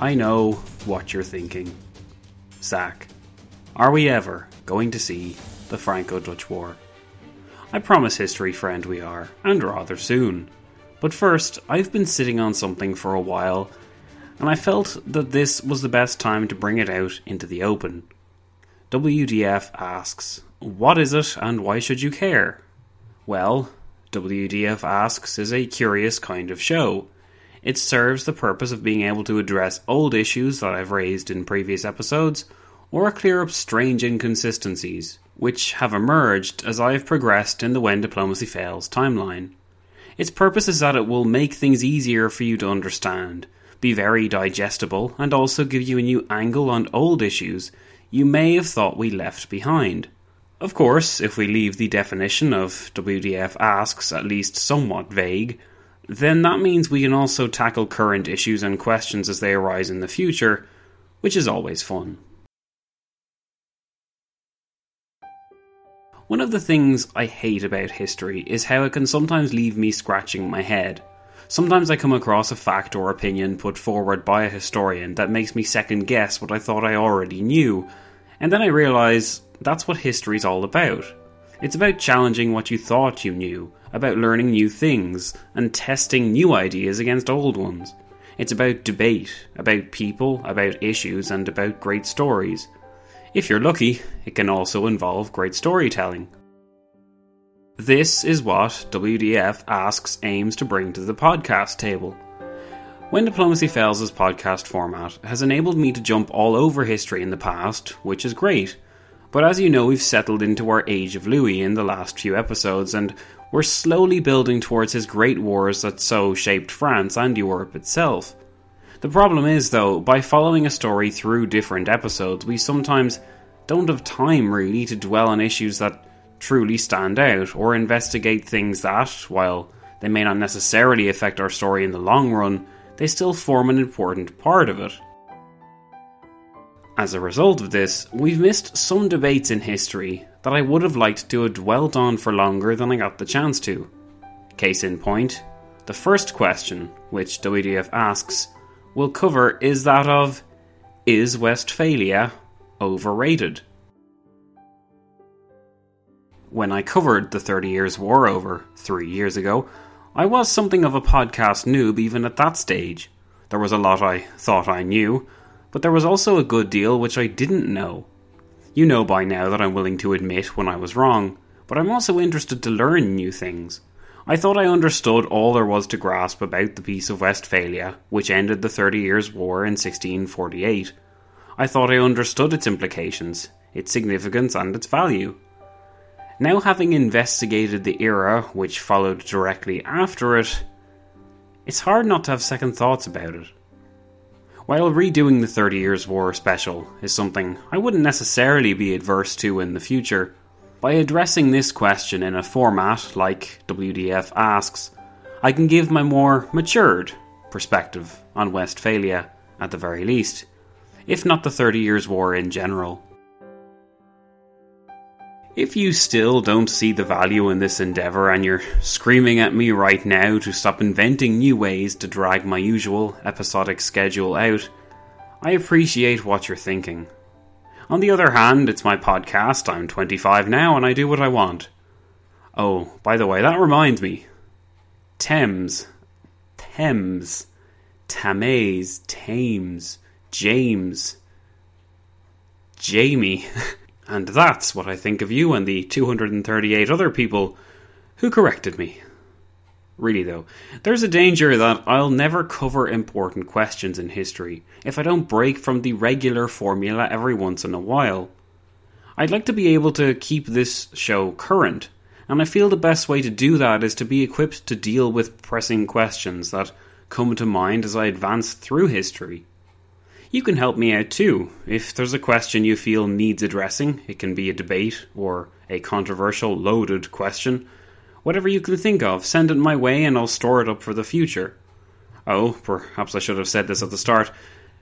I know what you're thinking. Zach, are we ever going to see the Franco Dutch War? I promise, history friend, we are, and rather soon. But first, I've been sitting on something for a while, and I felt that this was the best time to bring it out into the open. WDF asks, What is it and why should you care? Well, WDF Asks is a curious kind of show. It serves the purpose of being able to address old issues that I've raised in previous episodes, or clear up strange inconsistencies, which have emerged as I have progressed in the When Diplomacy Fails timeline. Its purpose is that it will make things easier for you to understand, be very digestible, and also give you a new angle on old issues you may have thought we left behind. Of course, if we leave the definition of WDF asks at least somewhat vague, then that means we can also tackle current issues and questions as they arise in the future, which is always fun. One of the things I hate about history is how it can sometimes leave me scratching my head. Sometimes I come across a fact or opinion put forward by a historian that makes me second guess what I thought I already knew, and then I realise that's what history's all about. It's about challenging what you thought you knew, about learning new things, and testing new ideas against old ones. It's about debate, about people, about issues, and about great stories. If you're lucky, it can also involve great storytelling. This is what WDF Asks aims to bring to the podcast table. When Diplomacy Fails' podcast format has enabled me to jump all over history in the past, which is great. But as you know, we've settled into our Age of Louis in the last few episodes, and we're slowly building towards his great wars that so shaped France and Europe itself. The problem is, though, by following a story through different episodes, we sometimes don't have time really to dwell on issues that truly stand out or investigate things that, while they may not necessarily affect our story in the long run, they still form an important part of it. As a result of this, we've missed some debates in history that I would have liked to have dwelt on for longer than I got the chance to. Case in point, the first question, which WDF asks, will cover is that of Is Westphalia overrated? When I covered the Thirty Years' War over three years ago, I was something of a podcast noob even at that stage. There was a lot I thought I knew, but there was also a good deal which I didn't know. You know by now that I'm willing to admit when I was wrong, but I'm also interested to learn new things. I thought I understood all there was to grasp about the Peace of Westphalia, which ended the Thirty Years' War in 1648. I thought I understood its implications, its significance, and its value. Now, having investigated the era which followed directly after it, it's hard not to have second thoughts about it. While redoing the Thirty Years' War special is something I wouldn't necessarily be adverse to in the future, by addressing this question in a format like WDF asks, I can give my more matured perspective on Westphalia, at the very least, if not the Thirty Years' War in general. If you still don't see the value in this endeavour and you're screaming at me right now to stop inventing new ways to drag my usual episodic schedule out, I appreciate what you're thinking. On the other hand, it's my podcast, I'm 25 now, and I do what I want. Oh, by the way, that reminds me. Thames. Thames. Tamaze. Thames. James. Jamie. And that's what I think of you and the 238 other people who corrected me. Really, though, there's a danger that I'll never cover important questions in history if I don't break from the regular formula every once in a while. I'd like to be able to keep this show current, and I feel the best way to do that is to be equipped to deal with pressing questions that come to mind as I advance through history. You can help me out too. If there's a question you feel needs addressing, it can be a debate or a controversial, loaded question. Whatever you can think of, send it my way and I'll store it up for the future. Oh, perhaps I should have said this at the start.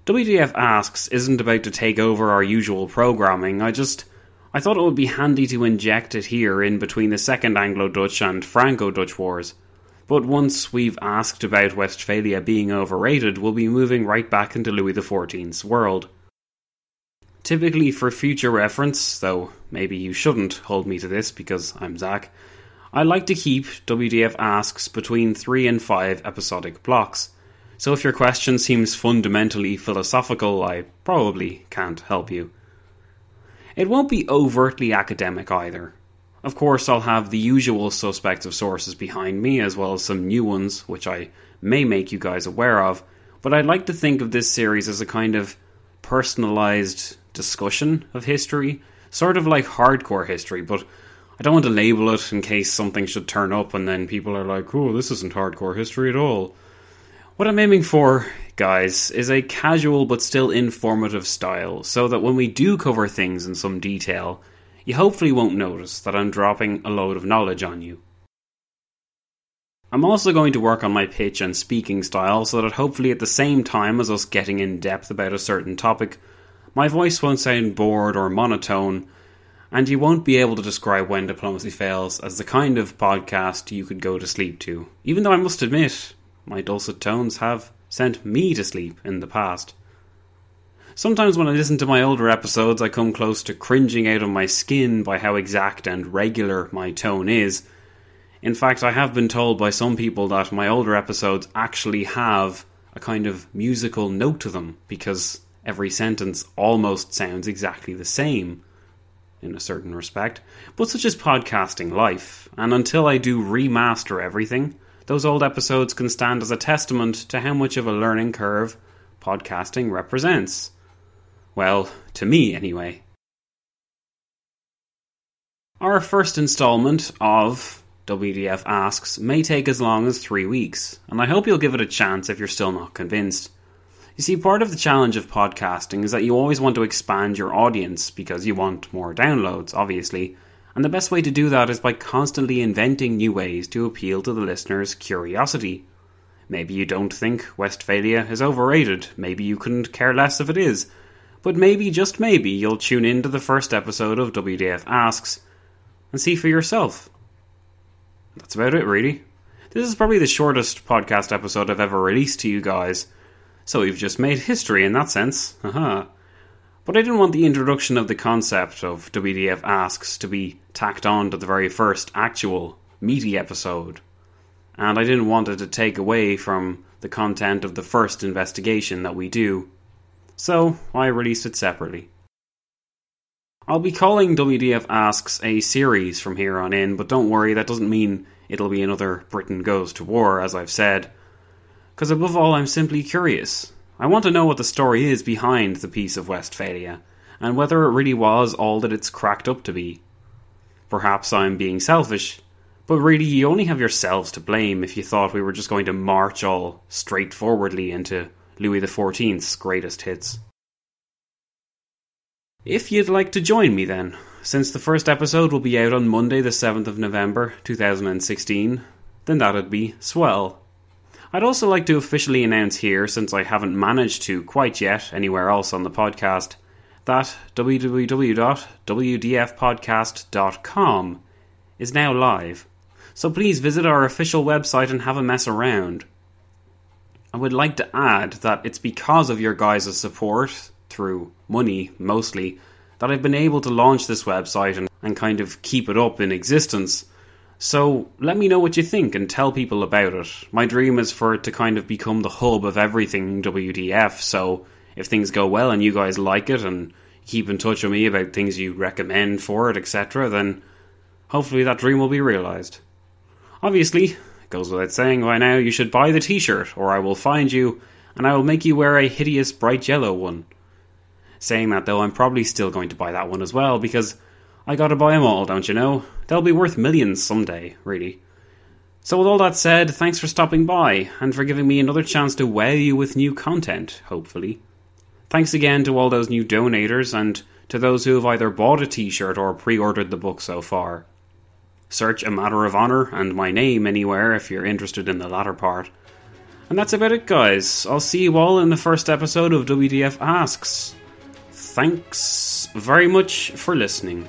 WDF Asks isn't about to take over our usual programming. I just. I thought it would be handy to inject it here in between the Second Anglo Dutch and Franco Dutch Wars. But once we've asked about Westphalia being overrated, we'll be moving right back into Louis XIV's world. Typically, for future reference, though maybe you shouldn't hold me to this because I'm Zach, I like to keep WDF Asks between 3 and 5 episodic blocks. So if your question seems fundamentally philosophical, I probably can't help you. It won't be overtly academic either. Of course, I'll have the usual suspects of sources behind me, as well as some new ones, which I may make you guys aware of, but I'd like to think of this series as a kind of personalized discussion of history, sort of like hardcore history, but I don't want to label it in case something should turn up and then people are like, oh, this isn't hardcore history at all. What I'm aiming for, guys, is a casual but still informative style, so that when we do cover things in some detail, you hopefully won't notice that I'm dropping a load of knowledge on you. I'm also going to work on my pitch and speaking style so that hopefully at the same time as us getting in depth about a certain topic, my voice won't sound bored or monotone, and you won't be able to describe When Diplomacy Fails as the kind of podcast you could go to sleep to, even though I must admit, my dulcet tones have sent me to sleep in the past. Sometimes when I listen to my older episodes, I come close to cringing out of my skin by how exact and regular my tone is. In fact, I have been told by some people that my older episodes actually have a kind of musical note to them because every sentence almost sounds exactly the same in a certain respect. But such is podcasting life, and until I do remaster everything, those old episodes can stand as a testament to how much of a learning curve podcasting represents. Well, to me anyway. Our first installment of WDF Asks may take as long as three weeks, and I hope you'll give it a chance if you're still not convinced. You see, part of the challenge of podcasting is that you always want to expand your audience because you want more downloads, obviously, and the best way to do that is by constantly inventing new ways to appeal to the listener's curiosity. Maybe you don't think Westphalia is overrated, maybe you couldn't care less if it is, but maybe, just maybe, you'll tune in to the first episode of WDF Asks and see for yourself. That's about it, really. This is probably the shortest podcast episode I've ever released to you guys, so we've just made history in that sense. Haha. But I didn't want the introduction of the concept of WDF Asks to be tacked on to the very first actual, meaty episode. And I didn't want it to take away from the content of the first investigation that we do so I released it separately. I'll be calling WDF Asks a series from here on in, but don't worry, that doesn't mean it'll be another Britain Goes to War, as I've said. Because above all, I'm simply curious. I want to know what the story is behind the Peace of Westphalia, and whether it really was all that it's cracked up to be. Perhaps I'm being selfish, but really you only have yourselves to blame if you thought we were just going to march all straightforwardly into Louis XIV's greatest hits. If you'd like to join me then, since the first episode will be out on Monday, the 7th of November 2016, then that'd be swell. I'd also like to officially announce here, since I haven't managed to quite yet anywhere else on the podcast, that www.wdfpodcast.com is now live. So please visit our official website and have a mess around. I would like to add that it's because of your guys' support, through money mostly, that I've been able to launch this website and, and kind of keep it up in existence. So let me know what you think and tell people about it. My dream is for it to kind of become the hub of everything WDF, so if things go well and you guys like it and keep in touch with me about things you recommend for it, etc., then hopefully that dream will be realised. Obviously, goes without saying by now, you should buy the t shirt, or I will find you and I will make you wear a hideous bright yellow one. Saying that though, I'm probably still going to buy that one as well because I gotta buy them all, don't you know? They'll be worth millions someday, really. So, with all that said, thanks for stopping by and for giving me another chance to wow you with new content, hopefully. Thanks again to all those new donators and to those who have either bought a t shirt or pre ordered the book so far. Search A Matter of Honour and my name anywhere if you're interested in the latter part. And that's about it, guys. I'll see you all in the first episode of WDF Asks. Thanks very much for listening.